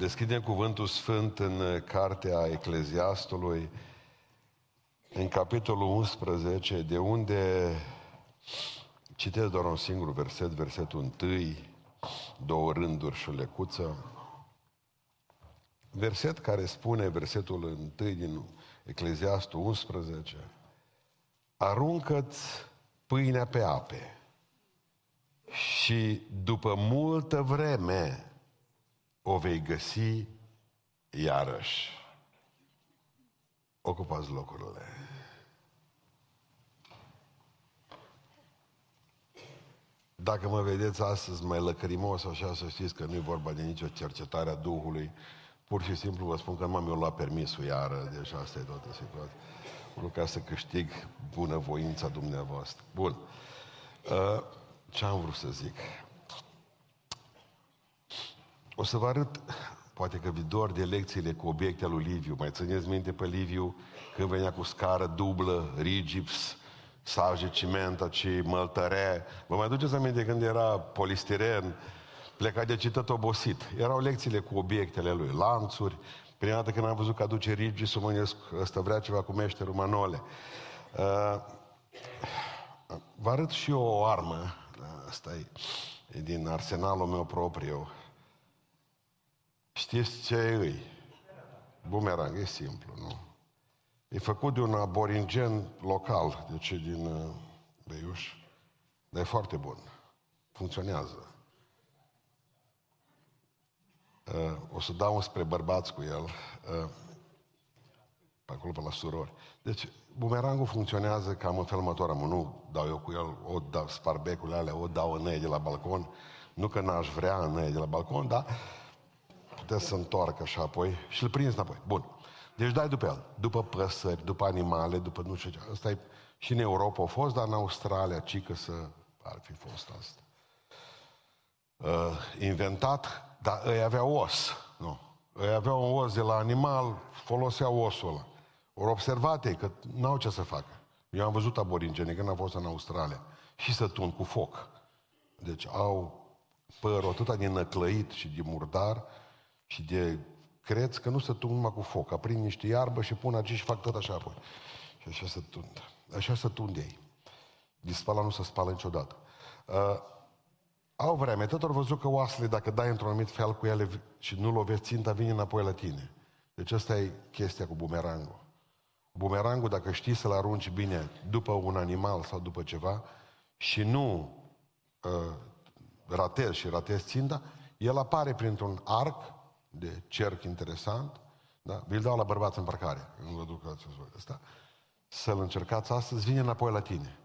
Deschidem cuvântul sfânt în cartea Ecleziastului, în capitolul 11, de unde citesc doar un singur verset, versetul 1, două rânduri și o lecuță. Verset care spune, versetul 1 din Ecleziastul 11, aruncă-ți pâinea pe ape și după multă vreme o vei găsi iarăși. Ocupați locurile. Dacă mă vedeți astăzi mai lăcrimos așa, să știți că nu e vorba de nicio cercetare a Duhului. Pur și simplu vă spun că nu m-am luat permisul iară, deci asta e toată situația. Nu ca să câștig bunăvoința dumneavoastră. Bun. Uh, ce am vrut să zic? O să vă arăt, poate că vi dor de lecțiile cu obiecte lui Liviu. Mai țineți minte pe Liviu când venea cu scară dublă, rigips, saje ciment, ci măltăre. Vă mai duceți aminte când era polistiren, pleca de citat obosit. Erau lecțiile cu obiectele lui, lanțuri. Prima dată când am văzut că aduce rigis, mă gândesc, ăsta vrea ceva cu meșterul Manole. Uh, vă arăt și eu o armă, asta e, e din arsenalul meu propriu. Știți ce e îi? Bumerang, e simplu, nu? E făcut de un aborigen local, deci din uh, Beiuș, dar e foarte bun. Funcționează. Uh, o să dau spre bărbați cu el, uh, pe acolo pe la surori. Deci, bumerangul funcționează cam în felul următor. Nu dau eu cu el, o dau, spar becurile alea, o dau în de la balcon. Nu că n-aș vrea în de la balcon, dar putea să întoarcă așa apoi și îl prinzi înapoi. Bun. Deci dai după el. După păsări, după animale, după nu știu ce. Asta e și în Europa a fost, dar în Australia, ci că să ar fi fost asta. Uh, inventat, dar îi avea os. Nu. Îi avea un os de la animal, folosea osul ăla. Ori observate că n-au ce să facă. Eu am văzut aborigene când am fost în Australia. Și să tun cu foc. Deci au părul atâta de năclăit și de murdar, și de creți că nu se tund numai cu foc. Aprind niște iarbă și pun aici și fac tot așa apoi. Și așa se tund. Așa se tund ei. Dispala nu se spală niciodată. Uh, au vreme, tot au văzut că oasele, dacă dai într-un anumit fel cu ele și nu lovești ținta, vine înapoi la tine. Deci asta e chestia cu bumerangul. Bumerangul, dacă știi să-l arunci bine după un animal sau după ceva și nu uh, ratezi și ratezi ținta, el apare printr-un arc de cerc interesant, da? Vi-l dau la bărbați în parcare, nu vă duc asta. Să-l încercați astăzi, vine înapoi la tine.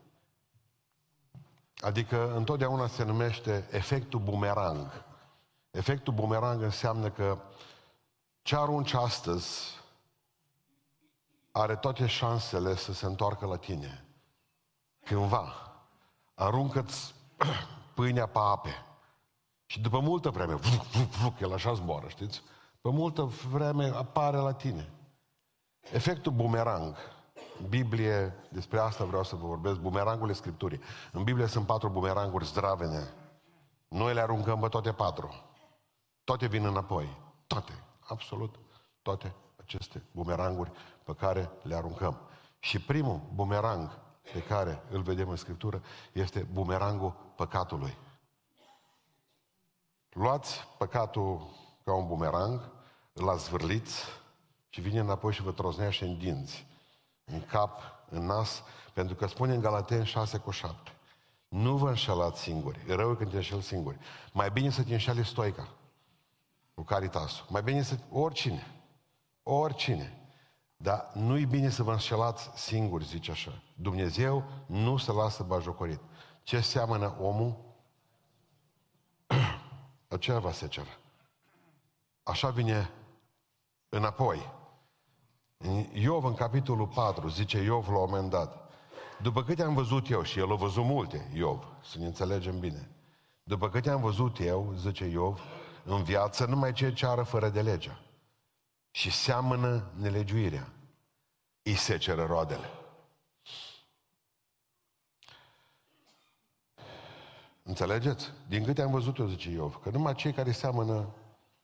Adică întotdeauna se numește efectul bumerang. Efectul bumerang înseamnă că ce arunci astăzi are toate șansele să se întoarcă la tine. Cândva. Aruncă-ți pâinea pe ape. Și după multă vreme, vuc, vuc, vuc, el așa zboară, știți? Pe multă vreme apare la tine. Efectul bumerang. Biblie, despre asta vreau să vă vorbesc, bumerangul Scripturii. În Biblie sunt patru bumeranguri zdravene. Noi le aruncăm pe toate patru. Toate vin înapoi. Toate, absolut toate aceste bumeranguri pe care le aruncăm. Și primul bumerang pe care îl vedem în Scriptură este bumerangul păcatului. Luați păcatul ca un bumerang, îl azvârliți și vine înapoi și vă troznește în dinți, în cap, în nas, pentru că spune în Galaten 6 cu 7. Nu vă înșelați singuri. E rău când te înșel singuri. Mai bine să te înșele stoica cu caritasul. Mai bine să... Oricine. Oricine. Dar nu-i bine să vă înșelați singuri, zice așa. Dumnezeu nu se lasă bajocorit. Ce seamănă omul, aceea va seceră. Așa vine înapoi. Iov, în capitolul 4, zice Iov la un moment dat, după câte am văzut eu, și el a văzut multe, Iov, să ne înțelegem bine, după câte am văzut eu, zice Iov, în viață numai ce ceară fără de legea și seamănă nelegiuirea, îi se ceră roadele. Înțelegeți? Din câte am văzut eu, zice Iov, că numai cei care seamănă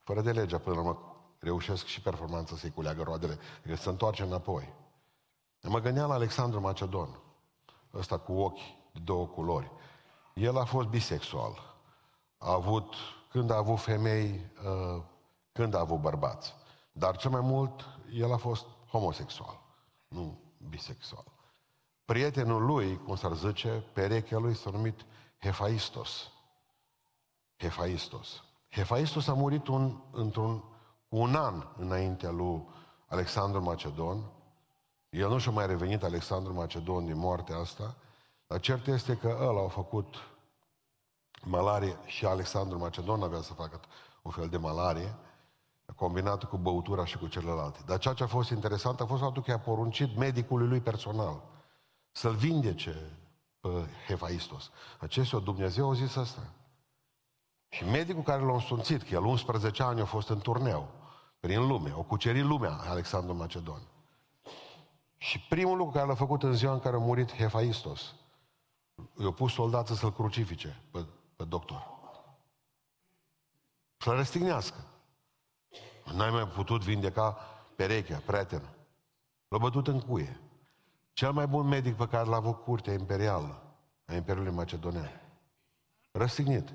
fără de legea, până la urmă, reușesc și performanța să-i culeagă roadele, că se întoarce înapoi. Mă gândeam la Alexandru Macedon, ăsta cu ochi de două culori. El a fost bisexual. A avut, când a avut femei, uh, când a avut bărbați. Dar cel mai mult, el a fost homosexual, nu bisexual. Prietenul lui, cum s-ar zice, perechea lui s-a numit Hefaistos. Hefaistos. Hefaistos a murit un, într-un un an înaintea lui Alexandru Macedon. El nu și-a mai revenit Alexandru Macedon din moartea asta, dar cert este că ăla a făcut malarie și Alexandru Macedon avea să facă un fel de malarie, combinată cu băutura și cu celelalte. Dar ceea ce a fost interesant a fost faptul că a poruncit medicului lui personal să-l vindece pe Hefaistos. Acestea Dumnezeu a zis asta. Și medicul care l-a însunțit, că el 11 ani a fost în turneu, prin lume, o cucerit lumea, Alexandru Macedon. Și primul lucru care l-a făcut în ziua în care a murit Hefaistos, i-a pus soldații să-l crucifice pe, pe doctor. Să-l răstignească. N-ai mai putut vindeca perechea, prietenă. L-a bătut în cuie. Cel mai bun medic pe care l-a avut curtea imperială a Imperiului Macedonian. Răstignit.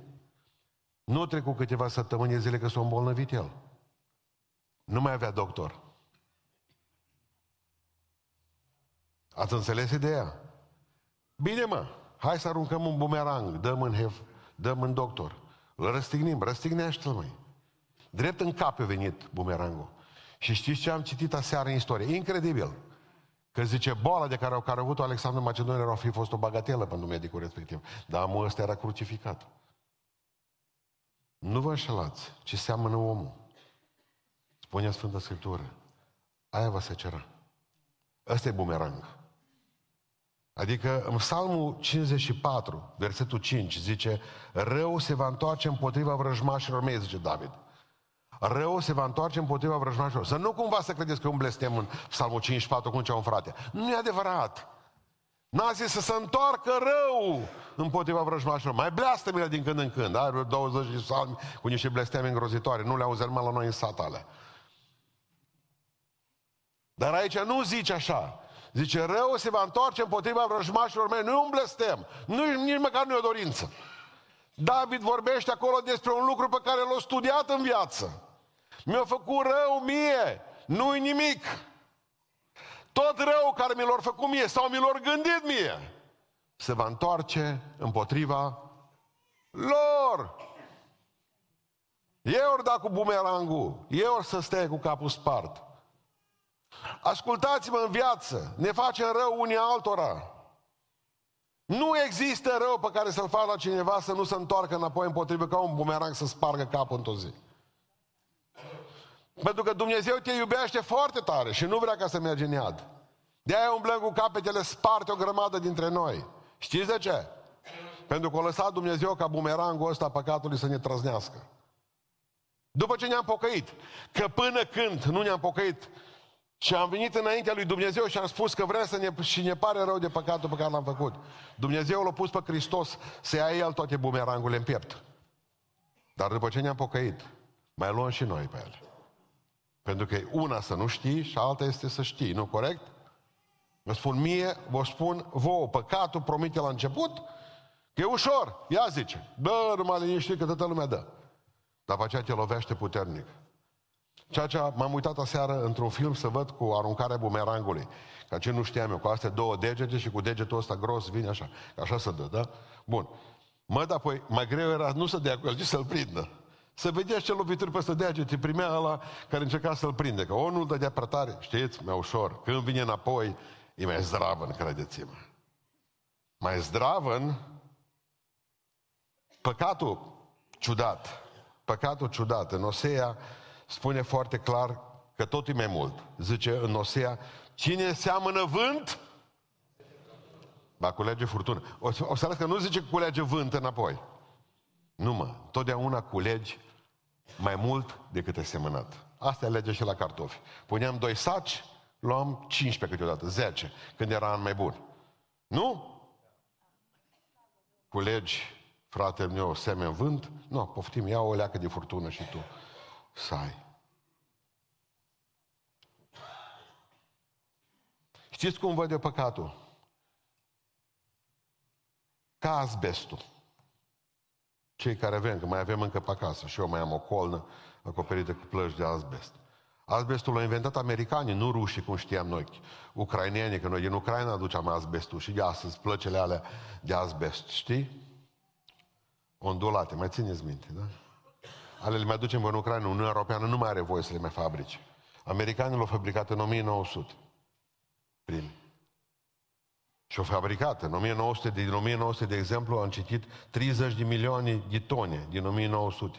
Nu trecu câteva săptămâni zile că s-a îmbolnăvit el. Nu mai avea doctor. Ați înțeles ideea? Bine mă, hai să aruncăm un bumerang, dăm în, hef, dăm în doctor. Îl răstignim, răstignește-l mai. Drept în cap a venit bumerangul. Și știți ce am citit aseară în istorie? Incredibil. Că zice, boala de care, au care a avut-o Alexandru Macedon ar fi fost o bagatelă pentru medicul respectiv. Dar omul ăsta era crucificat. Nu vă înșelați ce seamănă omul. Spune Sfânta Scriptură. Aia va se cera. Ăsta e bumerang. Adică în Psalmul 54, versetul 5, zice Rău se va întoarce împotriva vrăjmașilor mei, zice David. Rău se va întoarce împotriva vrăjmașilor. Să nu cumva să credeți că un blestem în Psalmul 54 cum cea un frate. Nu e adevărat. N-a zis să se întoarcă rău împotriva vrăjmașilor. Mai bleastă mine din când în când. Are 20 de psalmi cu niște blesteme îngrozitoare. Nu le auzi numai la noi în sat alea. Dar aici nu zice așa. Zice, rău se va întoarce împotriva vrăjmașilor mei. Nu e un blestem. Nu, nici măcar nu e o dorință. David vorbește acolo despre un lucru pe care l-a studiat în viață. Mi-a făcut rău mie. Nu-i nimic. Tot rău care mi l-a făcut mie sau mi l-a gândit mie se va întoarce împotriva lor. Ei ori da cu bumerangul, ei ori să stea cu capul spart. Ascultați-mă în viață, ne facem rău unii altora. Nu există rău pe care să-l facă la cineva să nu se întoarcă înapoi împotrivă ca un bumerang să spargă capul într-o zi. Pentru că Dumnezeu te iubește foarte tare și nu vrea ca să mergi în iad. De-aia umblăm cu capetele sparte o grămadă dintre noi. Știți de ce? Pentru că a lăsat Dumnezeu ca bumerangul ăsta păcatului să ne trăznească. După ce ne-am pocăit. Că până când nu ne-am pocăit și am venit înaintea lui Dumnezeu și am spus că vrea să ne, și ne pare rău de păcatul pe care l-am făcut. Dumnezeu l-a pus pe Hristos să ia El toate bumerangurile în piept. Dar după ce ne-am pocăit, mai luăm și noi pe ele. Pentru că una să nu știi și alta este să știi, nu corect? Vă spun mie, vă spun vouă, păcatul promite la început, că e ușor. Ia zice, dă numai liniște că toată lumea dă. Dar pe aceea te lovește puternic. Ceea ce m-am uitat aseară într-un film să văd cu aruncarea bumerangului. Ca ce nu știam eu, cu astea două degete și cu degetul ăsta gros vine așa. Așa să dă, da? Bun. Mă, dar apoi mai greu era nu să dea cu el, ci să-l prindă. Să vedeți ce lovituri peste degete primea ăla care încerca să-l prinde. Că o nu-l dădea prea tare, știți, mai ușor. Când vine înapoi, e mai zdravă, credeți-mă. Mai zdravă păcatul ciudat. Păcatul ciudat. În Osea spune foarte clar că tot e mai mult. Zice în Osea, cine seamănă vânt, va culege furtună. O, o să arăt că nu zice că culege vânt înapoi. Nu mă, totdeauna culegi mai mult decât ai semănat. Asta e legea și la cartofi. Puneam doi saci, luam 15 câteodată, 10, când era an mai bun. Nu? Culegi, frate meu, semen vânt? Nu, poftim, ia o leacă de furtună și tu să ai. Știți cum văd eu păcatul? Ca asbestul. Cei care avem, că mai avem încă pe acasă, și eu mai am o colnă acoperită cu plăci de asbest. Asbestul l-au inventat americanii, nu rușii, cum știam noi, ucrainenii, că noi din Ucraina aduceam asbestul și de astăzi plăcele alea de asbest, știi? Ondulate, mai țineți minte, da? Ale le mai ducem în Ucraina, Uniunea Europeană nu mai are voie să le mai fabrice. Americanii l-au fabricat în 1900. Primi. Și-au fabricat. În 1900, din 1900, de exemplu, am citit 30 de milioane de tone din 1900.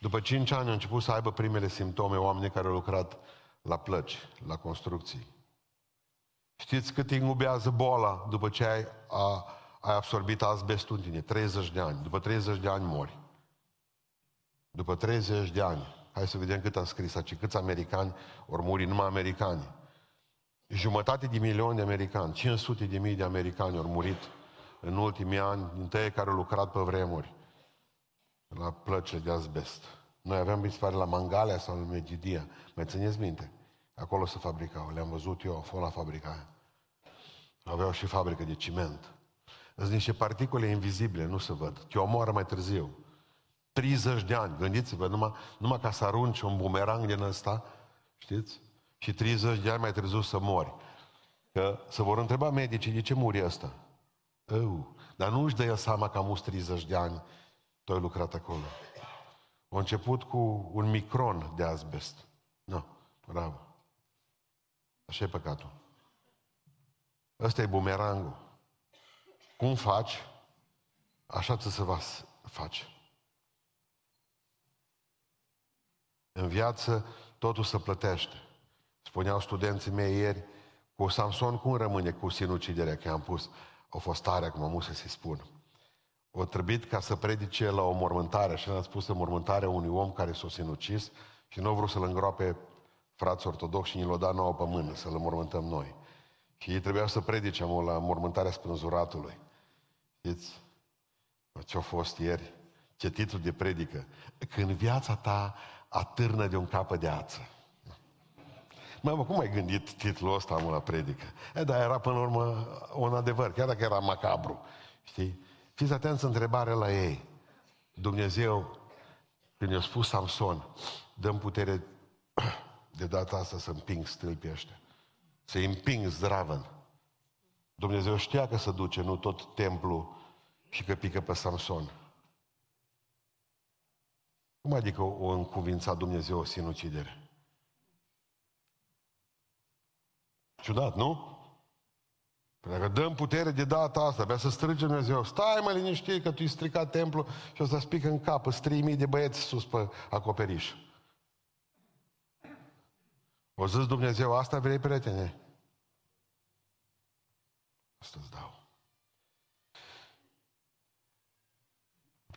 După 5 ani au început să aibă primele simptome oamenii care au lucrat la plăci, la construcții. Știți cât îngubează boala după ce ai, a, ai absorbit asbestul în tine? 30 de ani. După 30 de ani mori. După 30 de ani. Hai să vedem cât am scris aici. Câți americani ori muri numai americani. Jumătate de milion de americani, 500 de mii de americani au murit în ultimii ani, din tăie care au lucrat pe vremuri la plăcile de asbest. Noi aveam, mi se pare, la Mangalea sau la Megidia. Mai țineți minte? Acolo se fabricau. Le-am văzut eu, au fost la fabrica aia. Aveau și fabrică de ciment. Sunt niște particule invizibile, nu se văd. Te omoară mai târziu. 30 de ani, gândiți-vă, numai, numai ca să arunci un bumerang din ăsta, știți? Și 30 de ani mai târziu să mori. Că se vor întreba medicii de ce muri ăsta. Eu. Dar nu își dă el seama că am 30 de ani tu ai lucrat acolo. A început cu un micron de asbest. Nu, no, bravo. Așa e păcatul. Ăsta e bumerangul. Cum faci, așa ți se va face. În viață totul se plătește. Spuneau studenții mei ieri, cu Samson cum rămâne cu sinuciderea, că am pus, o fost tare acum, am să-i spun o trebuit ca să predice la o mormântare, așa ne-a spus în mormântare unui om care s-a sinucis și nu a vrut să-l îngroape frați ortodoxi și ni l-a dat nouă pe mână, să-l mormântăm noi. Și ei trebuia să predice la mormântarea spânzuratului. Știți? Ce a fost ieri? Ce titlu de predică? Când viața ta atârnă de un capă de ață. Mă, mă, cum ai gândit titlul ăsta mă, la predică? E, dar era până la urmă un adevăr, chiar dacă era macabru. Știi? Fiți atenți întrebare la ei. Dumnezeu, când i-a spus Samson, dăm putere de data asta să împing stâlpii ăștia. Să împing zdravăn. Dumnezeu știa că se duce, nu tot templu și că pică pe Samson. Cum adică o încuvința Dumnezeu o sinucidere? Ciudat, nu? Păi dacă dăm putere de data asta, abia să strige Dumnezeu, stai mă liniștit că tu-i stricat templu și o să spică în cap, îți mii de băieți sus pe acoperiș. O zis Dumnezeu, asta vrei, prietene? Asta îți dau.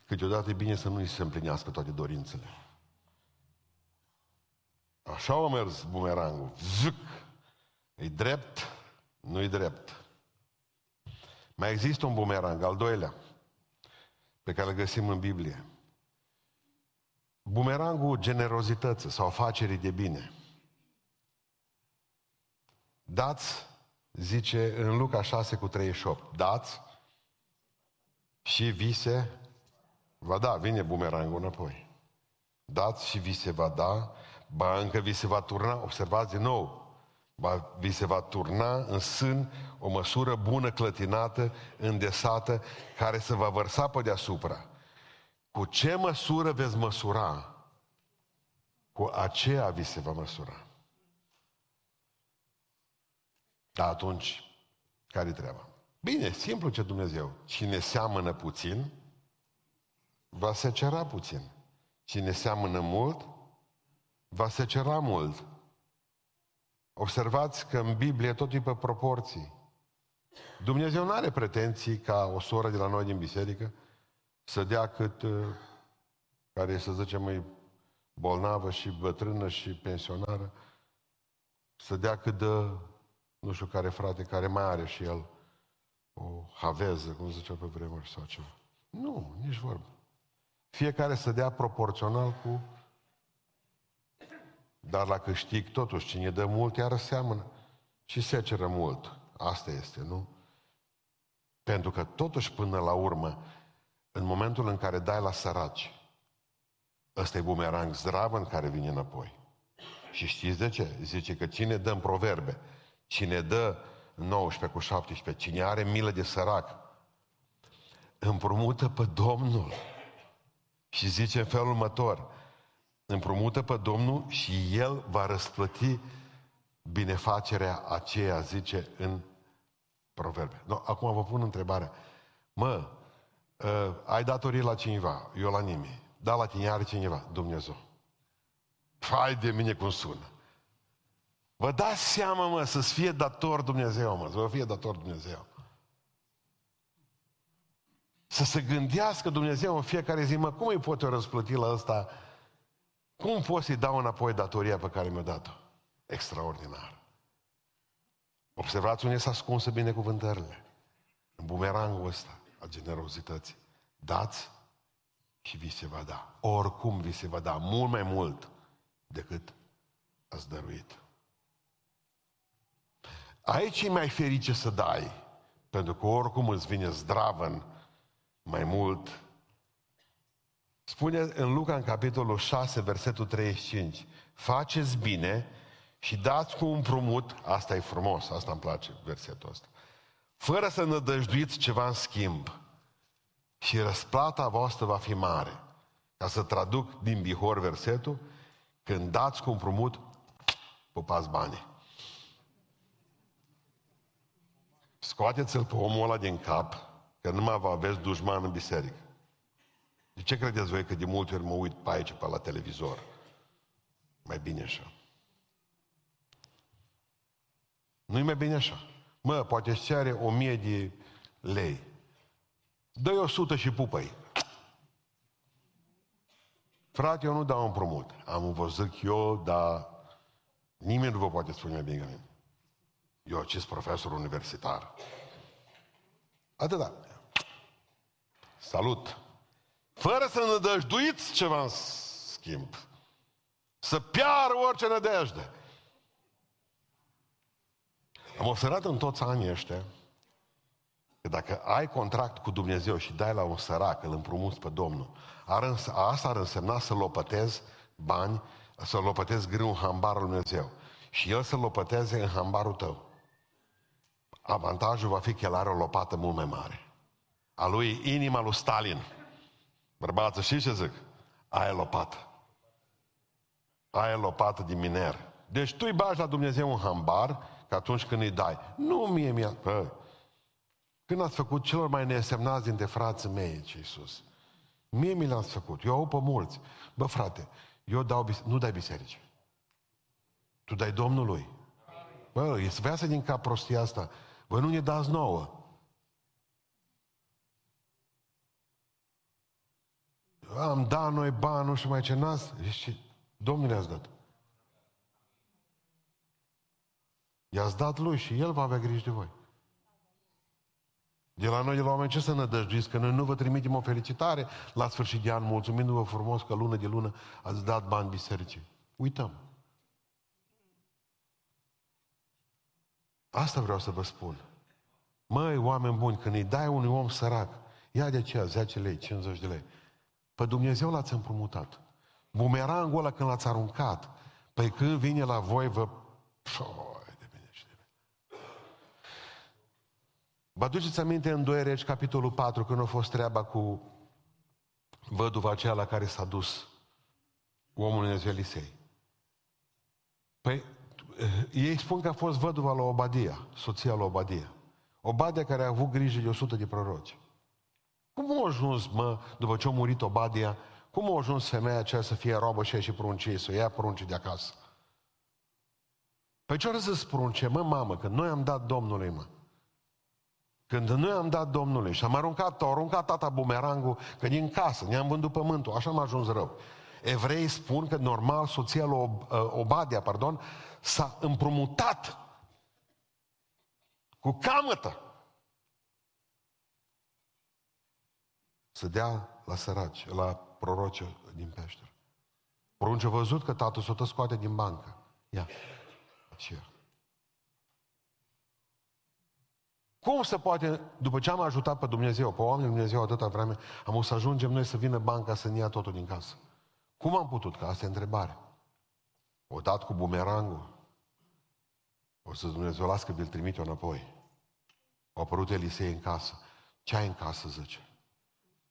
Câteodată e bine să nu-i se împlinească toate dorințele. Așa a mers bumerangul. Zic, e drept, nu-i drept. Mai există un bumerang, al doilea, pe care îl găsim în Biblie. Bumerangul generozității sau afacerii de bine. Dați, zice în Luca 6 cu 38, dați și vi se va da, vine bumerangul înapoi. Dați și vi se va da, ba încă vi se va turna, observați din nou, ba, vi se va turna în sân o măsură bună, clătinată, îndesată, care să vă vărsa pe deasupra. Cu ce măsură veți măsura? Cu aceea vi se va măsura. Dar atunci, care-i treaba? Bine, simplu ce Dumnezeu. Cine seamănă puțin, va secera puțin. Cine seamănă mult, va secera mult. Observați că în Biblie tot e pe proporții. Dumnezeu nu are pretenții ca o soră de la noi din biserică să dea cât uh, care să zicem mai bolnavă și bătrână și pensionară, să dea cât dă nu știu care frate, care mai are și el o haveză, cum zicea pe vremuri sau ceva. Nu, nici vorbă. Fiecare să dea proporțional cu... Dar la câștig, totuși, cine dă mult, iar seamănă și seceră mult. Asta este, nu? Pentru că totuși până la urmă, în momentul în care dai la săraci, ăsta e bumerang zdrav în care vine înapoi. Și știți de ce? Zice că cine dă în proverbe, cine dă 19 cu 17, cine are milă de sărac, împrumută pe Domnul. Și zice în felul următor, împrumută pe Domnul și El va răsplăti binefacerea aceea, zice în proverbe. No, acum vă pun întrebarea. Mă, uh, ai datorii la cineva, eu la nimeni. Da, la tine are cineva, Dumnezeu. Hai de mine cum sună. Vă dați seama, mă, să-ți fie dator Dumnezeu, mă, să vă fie dator Dumnezeu. Să se gândească Dumnezeu în fiecare zi, mă, cum îi pot eu răsplăti la ăsta? Cum pot să-i dau înapoi datoria pe care mi-a dat-o? Extraordinar. Observați unde s-a ascunsă binecuvântările. În bumerangul ăsta a generozității. Dați și vi se va da. Oricum vi se va da. Mult mai mult decât ați dăruit. Aici e mai ferice să dai, pentru că oricum îți vine zdravăn mai mult. Spune în Luca, în capitolul 6, versetul 35, faceți bine și dați cu un prumut, asta e frumos, asta îmi place, versetul ăsta, fără să nădăjduiți ceva în schimb și răsplata voastră va fi mare. Ca să traduc din Bihor versetul, când dați cu un prumut, pupați banii. Scoateți-l pe omul ăla din cap, că nu mai vă aveți dușman în biserică. De ce credeți voi că de multe ori mă uit pe aici, pe la televizor? Mai bine așa. Nu-i mai bine așa. Mă, poate îți cere o mie de lei. Dă-i o sută și pupăi. Frate, eu nu dau împrumut. Am văzut eu, dar nimeni nu vă poate spune mai bine ca mine. Eu acest profesor universitar. Atâta. Salut. Fără să ne dăjduiți ceva în schimb. Să piară orice nădejde. Am observat în toți anii ăștia că dacă ai contract cu Dumnezeu și dai la un sărac, îl împrumuți pe Domnul, ar îns- asta ar însemna să lopătezi bani, să lopătezi grâu în hambarul Dumnezeu. Și El să lopăteze în hambarul tău. Avantajul va fi că El are o lopată mult mai mare. A lui inima lui Stalin. Bărbață, știți ce zic? Aia e lopată. Aia e lopată din miner. Deci tu îi bagi la Dumnezeu un hambar, că atunci când îi dai, nu mie, mie, bă, când ați făcut celor mai nesemnați dintre frații mei, ce Iisus? Mie mi le-ați făcut. Eu au pe mulți. Bă, frate, eu dau, nu dai biserici. Tu dai Domnului. Bă, e să vrea să din cap prostia asta. Bă, nu ne dați nouă. Am dat noi bani, nu știu mai ce nas. Și Domnul ne-ați dat. I-ați dat lui și el va avea grijă de voi. De la noi, de la oameni, ce să ne dăjduiți? Că noi nu vă trimitem o felicitare la sfârșit de an, mulțumindu-vă frumos că lună de lună ați dat bani bisericii. Uităm. Asta vreau să vă spun. Măi, oameni buni, când îi dai unui om sărac, ia de aceea 10 lei, 50 de lei. Pe Dumnezeu l-ați împrumutat. Bumerangul ăla când l-ați aruncat, păi când vine la voi, vă... de bine și de bine. Vă aduceți aminte în 2 Regi, capitolul 4, când a fost treaba cu văduva aceea la care s-a dus omul Dumnezeu Elisei. Păi, ei spun că a fost văduva la Obadia, soția lui Obadia. Obadia care a avut grijă de 100 de proroci. Cum a ajuns, mă, după ce a murit Obadia, cum a ajuns femeia aceea să fie robă și și pruncii, să ia pruncii de acasă? Păi ce să prunce, mă, mamă, că noi am dat Domnului, mă. Când noi am dat Domnului și am aruncat, a aruncat tata bumerangul, că din casă ne-am vândut pământul, așa am ajuns rău. Evreii spun că normal soția lui Obadia, pardon, s-a împrumutat cu camătă să dea la săraci, la proroce din peșteră. Prunci a văzut că tatăl s-o scoate din bancă. Ia, aceea. Cum se poate, după ce am ajutat pe Dumnezeu, pe oamenii Dumnezeu atâta vreme, am o să ajungem noi să vină banca să ne ia totul din casă? Cum am putut? Că asta e întrebare. O dat cu bumerangul. O să Dumnezeu las că vi-l trimite înapoi. Au apărut Elisei în casă. Ce ai în casă, zice?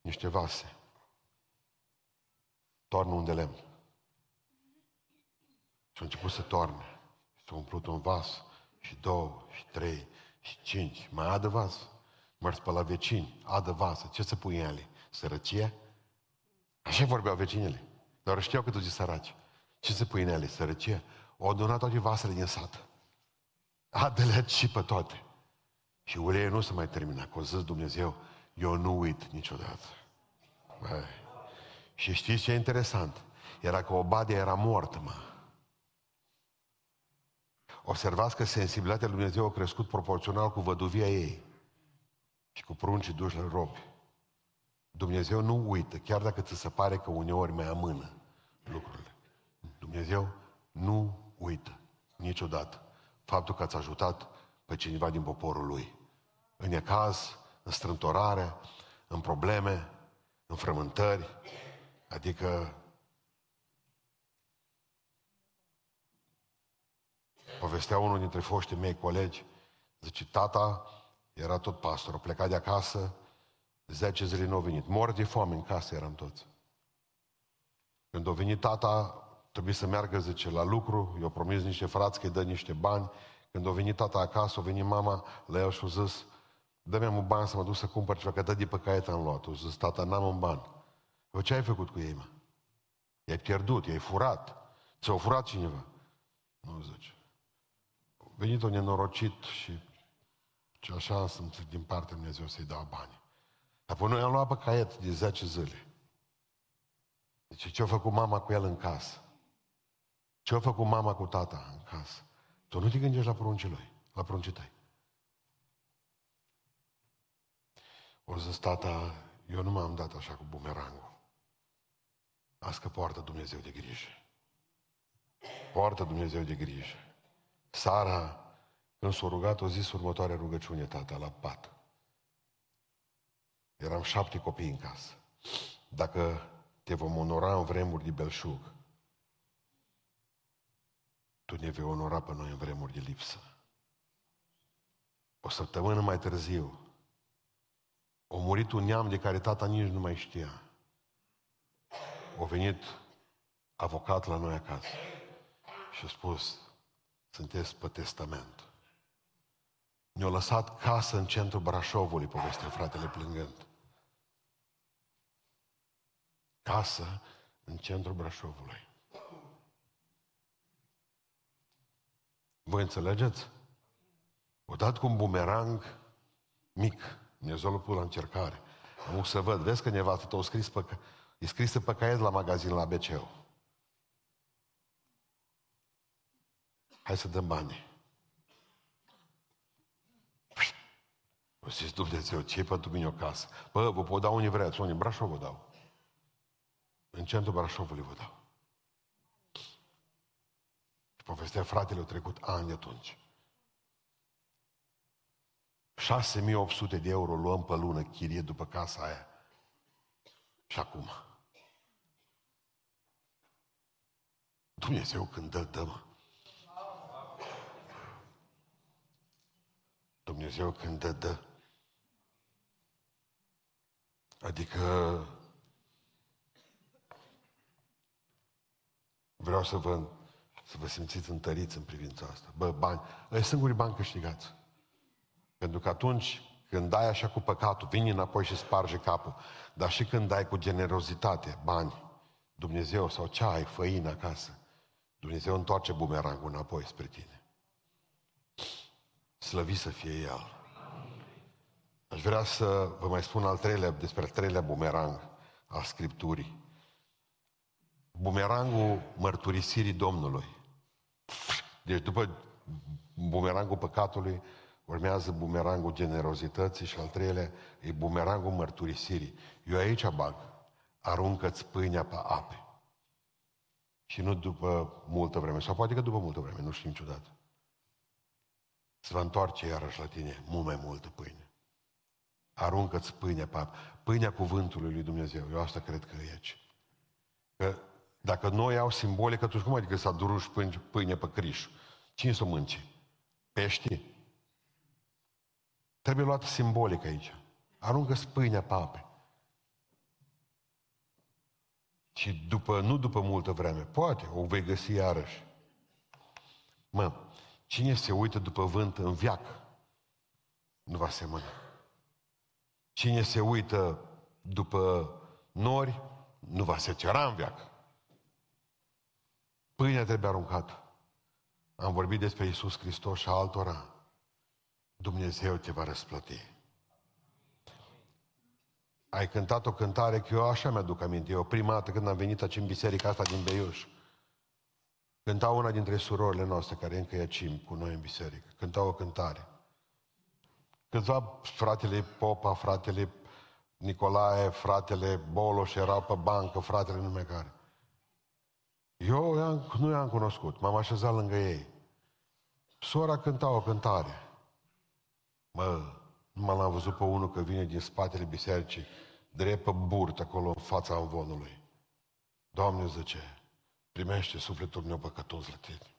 Niște vase. Toarnă un de lemn. Și a început să toarne. S-a umplut un vas și două și trei și cinci. Mai adă vas. Mers pe la vecini. Adă vasă. Ce să pui în ele? Sărăcie? Așa vorbeau vecinele. Dar știau că tu zici săraci. Ce se pui în ele? Sărăcie? O adunat toate vasele din sat. Adă-le și pe toate. Și uleiul nu se mai termina. Că o zis Dumnezeu, eu nu uit niciodată. Băi. Și știți ce e interesant? Era că Obadia era moartă, mă. Observați că sensibilitatea lui Dumnezeu a crescut proporțional cu văduvia ei și cu pruncii duși la robi. Dumnezeu nu uită, chiar dacă ți se pare că uneori mai amână lucrurile. Dumnezeu nu uită niciodată faptul că ați ajutat pe cineva din poporul lui. În ecaz, în strântorare, în probleme, în frământări, adică povestea unul dintre foștii mei colegi, zice, tata era tot pastor, plecat de acasă, 10 zile nu a venit. Mor de foame în casă eram toți. Când a venit tata, trebuie să meargă, zice, la lucru, i-a promis niște frați că îi dă niște bani. Când a venit tata acasă, a venit mama la el și a zis, dă-mi un bani să mă duc să cumpăr ceva, că dă de pe caiet am luat. A zis, tata, n-am un ban. Eu ce ai făcut cu ei, mă? I-ai pierdut, i-ai furat. Ți-au furat cineva. Nu zice. A venit un nenorocit și, și așa sunt din partea Dumnezeu să-i dau bani. Apoi noi am luat pe caiet de 10 zile. Deci ce a făcut mama cu el în casă? Ce a făcut mama cu tata în casă? Tu nu te gândești la pruncii lui, la pruncii tăi. O zis, tata, eu nu m-am dat așa cu bumerangul. Azi că poartă Dumnezeu de grijă. Poartă Dumnezeu de grijă. Sara, când s-a rugat, o zis următoarea rugăciune, tata, la pat. Eram șapte copii în casă. Dacă te vom onora în vremuri de belșug, tu ne vei onora pe noi în vremuri de lipsă. O săptămână mai târziu, a murit un neam de care tata nici nu mai știa. A venit avocat la noi acasă și a spus, sunteți pe testament. Ne-a lăsat casă în centrul Brașovului, povestea fratele plângând. Casă în centrul Brașovului. Voi înțelegeți? O dat cu un bumerang mic, Dumnezeu l-a pus la încercare. Am să văd, vezi că nevastă tot scris pe, e scrisă pe caiet la magazin la BCU. Hai să dăm bani. O zis Dumnezeu, ce pentru mine o casă? Bă, vă pot da unii vreți, unii în Brașov vă dau. În centrul Brașovului vă dau. Și povestea fratele au trecut ani de atunci. 6800 de euro luăm pe lună chirie după casa aia. Și acum. Dumnezeu când dă, dă mă. Dumnezeu când dă, dă. Adică vreau să vă, să vă simțiți întăriți în privința asta. Bă, bani, ăia singurii bani câștigați. Pentru că atunci când dai așa cu păcatul, vine înapoi și sparge capul. Dar și când dai cu generozitate, bani, Dumnezeu sau ce ai, făină acasă, Dumnezeu întoarce bumerangul înapoi spre tine. Slăvi să fie El. Aș vrea să vă mai spun al treilea, despre al treilea bumerang al Scripturii. Bumerangul mărturisirii Domnului. Deci după bumerangul păcatului, Urmează bumerangul generozității și al treilea e bumerangul mărturisirii. Eu aici bag. aruncă-ți pâinea pe ape. Și nu după multă vreme, sau poate că după multă vreme, nu știu niciodată. Se va întoarce iarăși la tine mult mai multă pâine. Aruncă-ți pâinea pe apă. Pâinea cuvântului lui Dumnezeu. Eu asta cred că e aici. Că dacă noi au simbolică, atunci cum adică să aduruși pâine pe criș? Cine să o mânce? Pești? Trebuie luată simbolică aici. Aruncă-ți pâinea pe ape. Și după, nu după multă vreme, poate, o vei găsi iarăși. Mă, cine se uită după vânt în viac, nu va semăna. Cine se uită după nori, nu va secera în viac. Pâinea trebuie aruncată. Am vorbit despre Isus Hristos și altora. Dumnezeu te va răsplăti. Ai cântat o cântare, că eu așa mi-aduc aminte. Eu prima dată când am venit aici în biserica asta din Beiuș, cânta una dintre surorile noastre, care încă e cim cu noi în biserică. Cânta o cântare. Câțiva fratele Popa, fratele Nicolae, fratele Boloș erau pe bancă, fratele nume care. Eu nu i-am cunoscut, m-am așezat lângă ei. Sora cânta o cântare. Mă, nu l-am văzut pe unul că vine din spatele bisericii, drept pe burt acolo în fața învonului. Doamne, zice, primește sufletul meu păcătos la tine.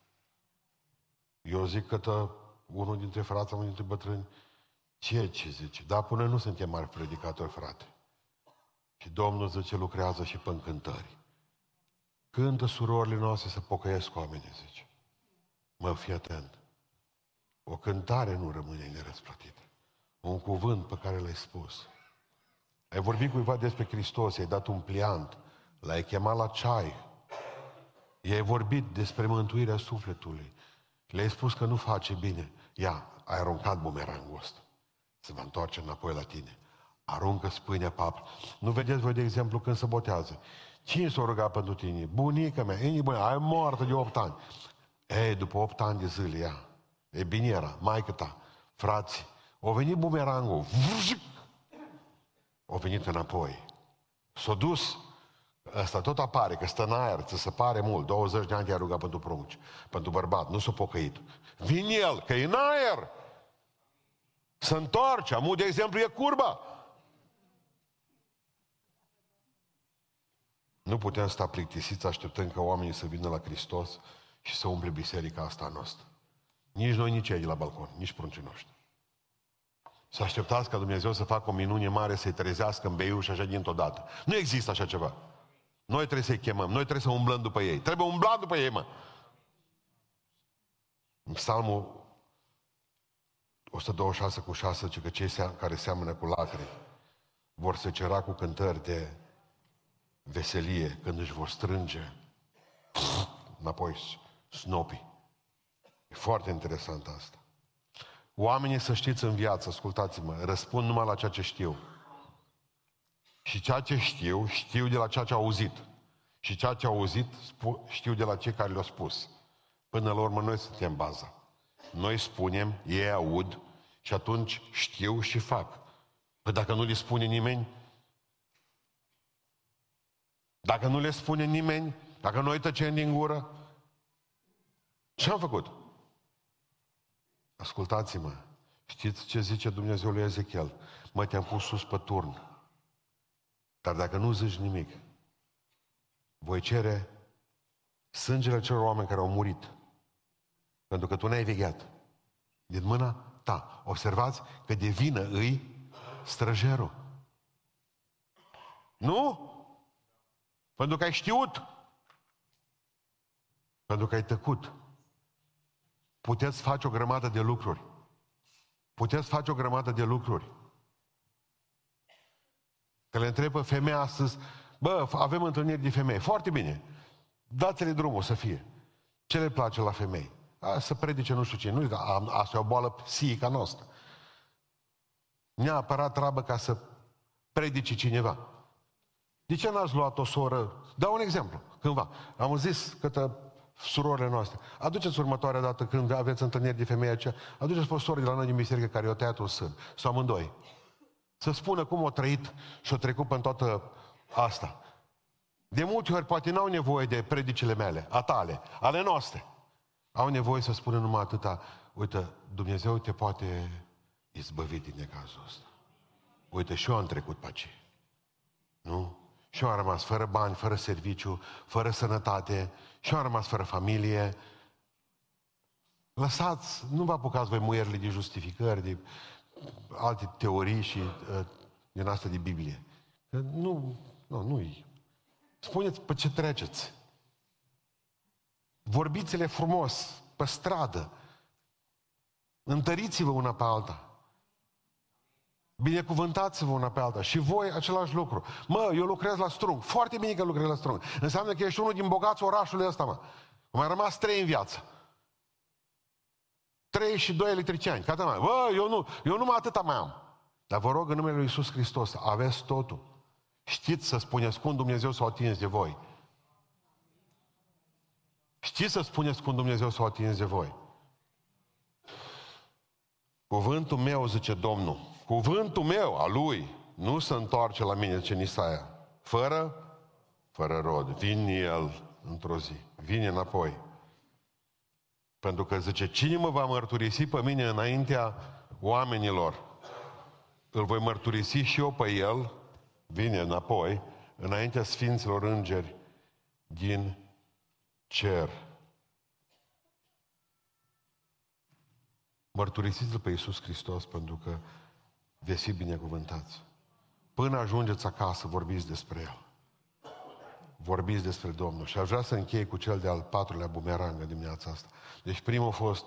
Eu zic că tă, unul dintre frații, unul dintre bătrâni, ce ce zice? Dar până nu suntem mari predicatori, frate. Și Domnul zice, lucrează și pe încântări. Cântă surorile noastre să pocăiesc oamenii, zice. Mă, fii atent. O cântare nu rămâne nerăsplătită. Un cuvânt pe care l-ai spus. Ai vorbit cuiva despre Hristos, i-ai dat un pliant, l-ai chemat la ceai, i-ai vorbit despre mântuirea sufletului, le-ai spus că nu face bine. Ia, ai aruncat bumerangul ăsta. Se va întoarce înapoi la tine. Aruncă spâinea papă. Nu vedeți voi, de exemplu, când se botează. Cine s-a rugat pentru tine? Bunica mea. Ei, bune, ai moartă de 8 ani. Ei, după 8 ani de zile, ia. E bine era, maică ta, frații. O venit bumerangul. O venit înapoi. S-a dus Asta tot apare, că stă în aer, ți se pare mult. 20 de ani te-a rugat pentru prunci, pentru bărbat, nu s-a pocăit. Vine el, că e în aer. Se întoarce. Amu, de exemplu, e curba. Nu putem sta plictisiți așteptând ca oamenii să vină la Hristos și să umple biserica asta noastră. Nici noi, nici ei de la balcon, nici pruncii noștri. Să așteptați ca Dumnezeu să facă o minune mare, să-i trezească în beiu și așa dintr-o dată. Nu există așa ceva. Noi trebuie să-i chemăm, noi trebuie să umblăm după ei. Trebuie umbla după ei, mă. În psalmul 126 cu 6 zice că cei care seamănă cu lacrimi vor se cera cu cântări de veselie când își vor strânge înapoi snopii. E foarte interesant asta. Oamenii, să știți în viață, ascultați-mă, răspund numai la ceea ce știu. Și ceea ce știu, știu de la ceea ce au auzit. Și ceea ce au auzit, știu de la cei care le-au spus. Până la urmă, noi suntem baza. Noi spunem, ei aud și atunci știu și fac. Păi dacă nu le spune nimeni, dacă nu le spune nimeni, dacă noi tăcem din gură, ce am făcut? Ascultați-mă, știți ce zice Dumnezeu lui Ezechiel? Mă, te-am pus sus pe turn. Dar dacă nu zici nimic, voi cere sângele celor oameni care au murit. Pentru că tu n-ai vegheat. Din mâna ta. Observați că de vină îi străjerul. Nu? Pentru că ai știut. Pentru că ai tăcut. Puteți face o grămadă de lucruri. Puteți face o grămadă de lucruri. Că le întrebă femeia astăzi, bă, avem întâlniri de femei. Foarte bine. Dați-le drumul să fie. Ce le place la femei? A, să predice nu știu ce. Nu, asta e o boală psihică noastră. Neapărat treabă ca să predice cineva. De ce n-ați luat o soră? Dau un exemplu, cândva. Am zis către surorile noastre, aduceți următoarea dată când aveți întâlniri de femei aceea, aduceți o soră de la noi din biserică care i-a tăiat un sân, sau amândoi. Să spună cum o trăit și o trecut în toată asta. De multe ori poate n-au nevoie de predicile mele, a tale, ale noastre. Au nevoie să spună numai atâta, uite, Dumnezeu te poate izbăvi din necazul ăsta. Uite, și eu am trecut pe aceea. Nu? Și eu am rămas fără bani, fără serviciu, fără sănătate, și eu am rămas fără familie. Lăsați, nu vă apucați voi muierile de justificări, de alte teorii și uh, din asta de Biblie. Că nu, nu, nu-i. Spuneți pe ce treceți. Vorbiți-le frumos, pe stradă. Întăriți-vă una pe alta. Binecuvântați-vă una pe alta. Și voi același lucru. Mă, eu lucrez la strung. Foarte bine că lucrez la strung. Înseamnă că ești unul din bogați orașului ăsta, mă. Mai rămas trei în viață. Trei și doi electriciani. Cata mai. Bă, eu nu, eu numai atâta mai am. Dar vă rog în numele Lui Iisus Hristos, aveți totul. Știți să spuneți cum Dumnezeu s-a atins de voi. Știți să spuneți cum Dumnezeu s-a atins de voi. Cuvântul meu, zice Domnul, cuvântul meu, a Lui, nu se întoarce la mine, ce Nisaia. Fără, fără rod. Vine El într-o zi. Vine înapoi. Pentru că zice, cine mă va mărturisi pe mine înaintea oamenilor? Îl voi mărturisi și eu pe El, vine înapoi, înaintea Sfinților Îngeri din cer. Mărturisiți-L pe Iisus Hristos pentru că veți fi binecuvântați. Până ajungeți acasă, vorbiți despre El. Vorbiți despre Domnul. Și aș vrea să închei cu cel de-al patrulea bumerang în dimineața asta. Deci primul a fost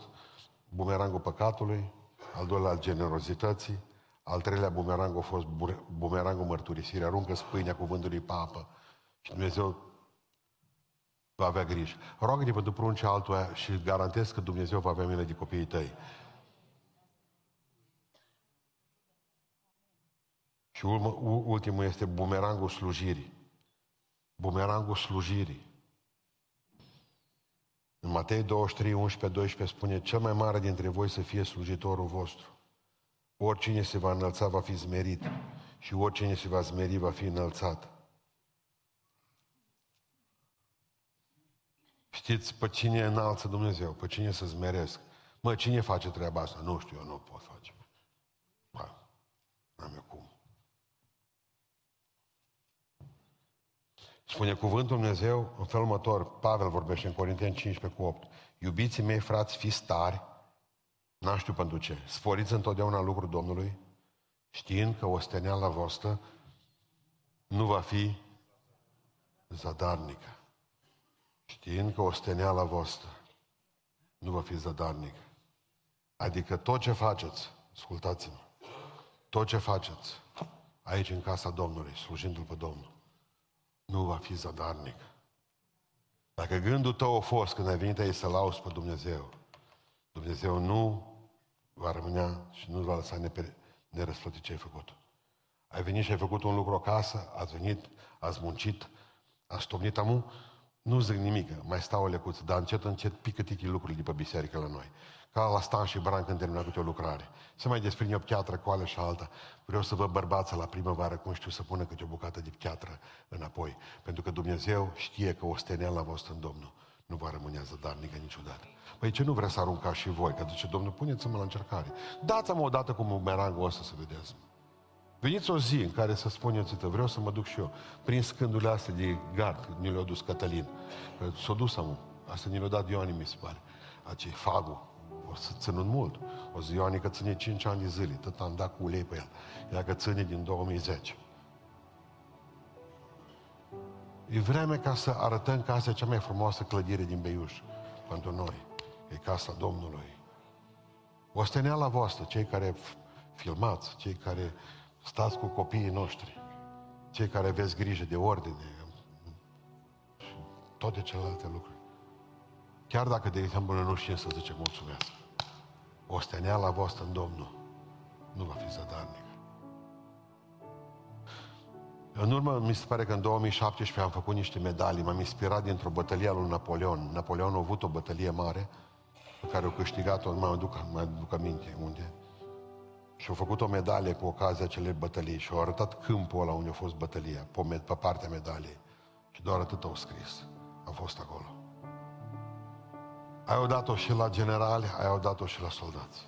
bumerangul păcatului, al doilea al generozității, al treilea bumerang a fost bumerangul mărturisirii. Aruncă spâinea cuvântului pe apă. Și Dumnezeu va avea grijă. Roagă-te pentru prunce altul și garantez că Dumnezeu va avea milă de copiii tăi. Și ultimul este bumerangul slujirii. Bumerangul slujirii. În Matei 23, 11, 12 spune, cel mai mare dintre voi să fie slujitorul vostru. Oricine se va înălța va fi zmerit și oricine se va zmeri va fi înălțat. Știți pe cine înalță Dumnezeu, pe cine să zmeresc. Mă, cine face treaba asta? Nu știu, eu nu pot face. Bă, n-am eu cum. Spune cuvântul Dumnezeu în felul următor, Pavel vorbește în Corinteni 15 cu 8. Iubiții mei, frați, fiți tari, n știu pentru ce, sporiți întotdeauna lucrul Domnului, știind că osteneala voastră nu va fi zadarnică. Știind că osteneala voastră nu va fi zadarnică. Adică tot ce faceți, ascultați-mă, tot ce faceți aici în casa Domnului, slujindu-L pe Domnul, nu va fi zadarnic. Dacă gândul tău a fost când ai venit aici să lauzi pe Dumnezeu, Dumnezeu nu va rămâne și nu va lăsa nerăsplătit ce ai făcut. Ai venit și ai făcut un lucru acasă, ați venit, ați muncit, ați stopnit amu, nu zic nimic, mai stau o lecuță, dar încet, încet pică titi lucrurile de pe biserică la noi. Ca la Stan și Bran când termină câte o lucrare. Se mai desprinde o piatră cu ale și alta. Vreau să vă bărbață la primăvară cum știu să pună câte o bucată de piatră înapoi. Pentru că Dumnezeu știe că o la voastră în Domnul nu va rămâne zadarnică niciodată. Păi ce nu vrea să aruncați și voi? Că zice, Domnul, puneți-mă la încercare. Dați-mă o dată cu bumerangul ăsta să vedeți. Veniți o zi în care să spuneți, vreau să mă duc și eu, prin scândurile astea de gard, ni le-a dus Cătălin. S-a dus am, asta ni le-a dat Ioani, mi se pare. Acei fagu, o să ținut mult. O zi Ioani că ține 5 ani de zile, tot am dat cu ulei pe el. Ea că ține din 2010. E vreme ca să arătăm că asta e cea mai frumoasă clădire din Beiuș pentru noi. E casa Domnului. Osteneala voastră, cei care filmați, cei care stați cu copiii noștri, cei care aveți grijă de ordine și toate celelalte lucruri. Chiar dacă, de exemplu, nu știm să zicem mulțumesc, osteneala voastră în Domnul nu va fi zadarnică. În urmă, mi se pare că în 2017 am făcut niște medalii, m-am inspirat dintr-o bătălie al lui Napoleon. Napoleon a avut o bătălie mare, pe care o câștigat-o, nu mai aduc, mai aduc aminte unde. Și au făcut o medalie cu ocazia acelei bătălii și au arătat câmpul ăla unde a fost bătălia, pe, pe partea medaliei. Și doar atât au scris. Am fost acolo. Ai dat-o și la generali, ai dat-o și la soldați.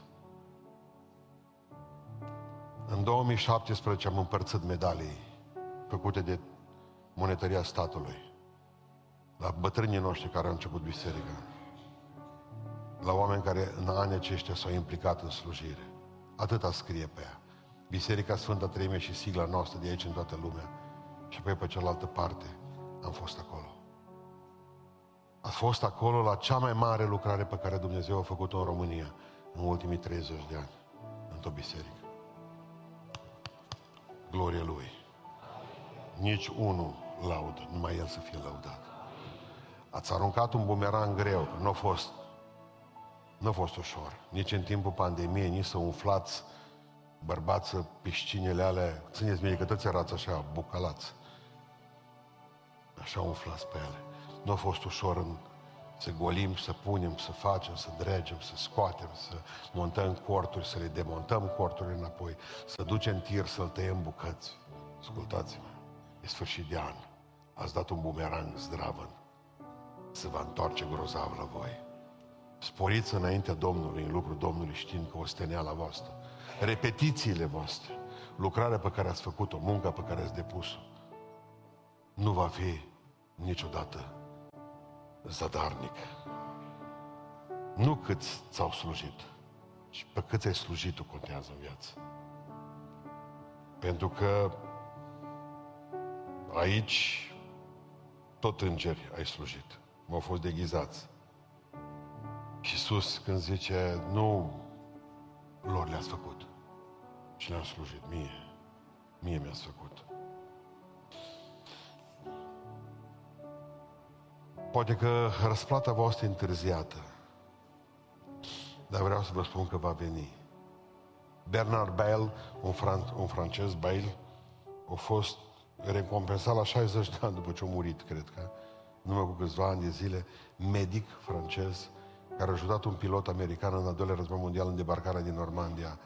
În 2017 am împărțit medalii făcute de monetăria statului la bătrânii noștri care au început biserica, la oameni care în anii aceștia s-au implicat în slujire. Atâta scrie pe ea. Biserica Sfânta Treime și sigla noastră de aici în toată lumea. Și apoi pe cealaltă parte am fost acolo. A fost acolo la cea mai mare lucrare pe care Dumnezeu a făcut-o în România în ultimii 30 de ani, în tot biserică. Glorie Lui. Nici unul laudă, numai El să fie lăudat. Ați aruncat un bumerang greu, nu a fost, nu a fost ușor. Nici în timpul pandemiei, nici să umflați bărbați piscinele alea, țineți mie că toți erați așa, bucalați. Așa umflați pe ele. Nu a fost ușor în, să golim, să punem, să facem, să dregem, să scoatem, să montăm corturi, să le demontăm corturi înapoi, să ducem tir, să-l tăiem bucăți. Ascultați-mă, e sfârșit de an. Ați dat un bumerang zdravăn. Se va întoarce grozav la voi. Sporiți înaintea Domnului, în lucrul Domnului, știind că o steneala voastră, repetițiile voastre, lucrarea pe care ați făcut-o, munca pe care ați depus-o, nu va fi niciodată zadarnic. Nu cât ți-au slujit, ci pe cât ai slujit tu contează în viață. Pentru că aici tot îngeri ai slujit. M-au fost deghizați. Și sus când zice, nu lor le-ați făcut, ci le-am slujit mie. Mie mi-ați făcut. Poate că răsplata voastră e întârziată, dar vreau să vă spun că va veni. Bernard Bail, un, fran- un francez, Bail, a fost recompensat la 60 de ani după ce a murit, cred că, numai cu câțiva ani de zile, medic francez, care a ajutat un pilot american în al doilea război mondial în debarcarea din Normandia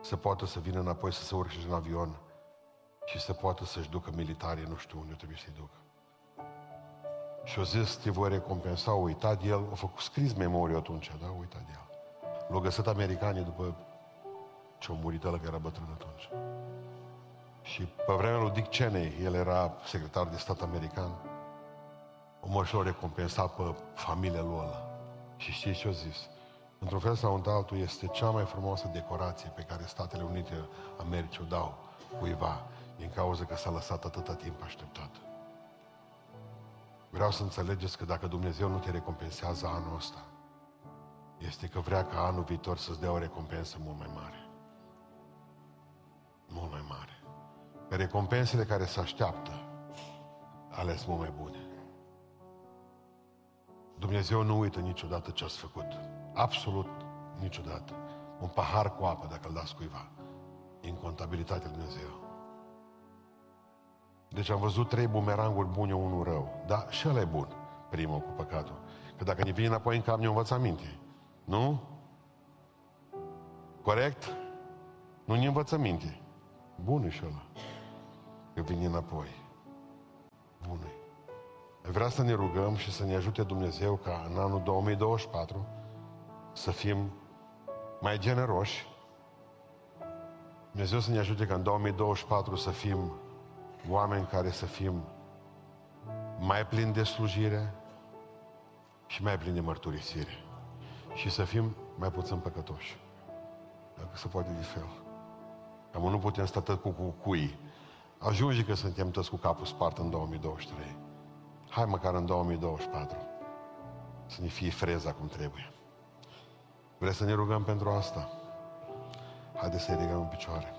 să poată să vină înapoi să se urce în avion și să poată să-și ducă militarii, nu știu unde trebuie să-i ducă. Și au zis, te voi recompensa, a uitat el, a făcut scris memoriu atunci, da, a uitat el. L-au găsit americanii după ce a murit ăla, că era bătrân atunci. Și pe vremea lui Dick Cheney, el era secretar de stat american, o mă și recompensat pe familia lui ăla. Și știți ce a zis? Într-un fel sau altul, este cea mai frumoasă decorație pe care Statele Unite Americii o dau cuiva, din cauza că s-a lăsat atâta timp așteptat. Vreau să înțelegeți că dacă Dumnezeu nu te recompensează anul ăsta, este că vrea ca anul viitor să-ți dea o recompensă mult mai mare. Mult mai mare. Că recompensele care se așteaptă, ales mult mai bune. Dumnezeu nu uită niciodată ce ați făcut. Absolut niciodată. Un pahar cu apă, dacă îl dați cuiva. în contabilitatea Lui Dumnezeu. Deci am văzut trei bumeranguri bune, unul rău. Da, și ăla e bun, primul cu păcatul. Că dacă ne vine înapoi în cap, ne învăța minte. Nu? Corect? Nu ne învăță minte. Bună și ăla. Că vine înapoi. Bună. Vreau să ne rugăm și să ne ajute Dumnezeu ca în anul 2024 să fim mai generoși. Dumnezeu să ne ajute ca în 2024 să fim oameni care să fim mai plini de slujire și mai plini de mărturisire. Și să fim mai puțin păcătoși. Dacă se poate de fel. Cam nu putem sta tot cu cucui. Ajunge că suntem toți cu capul spart în 2023. Hai măcar în 2024 să ne fie freza cum trebuie. Vreți să ne rugăm pentru asta? Haideți să ne ridicăm în picioare.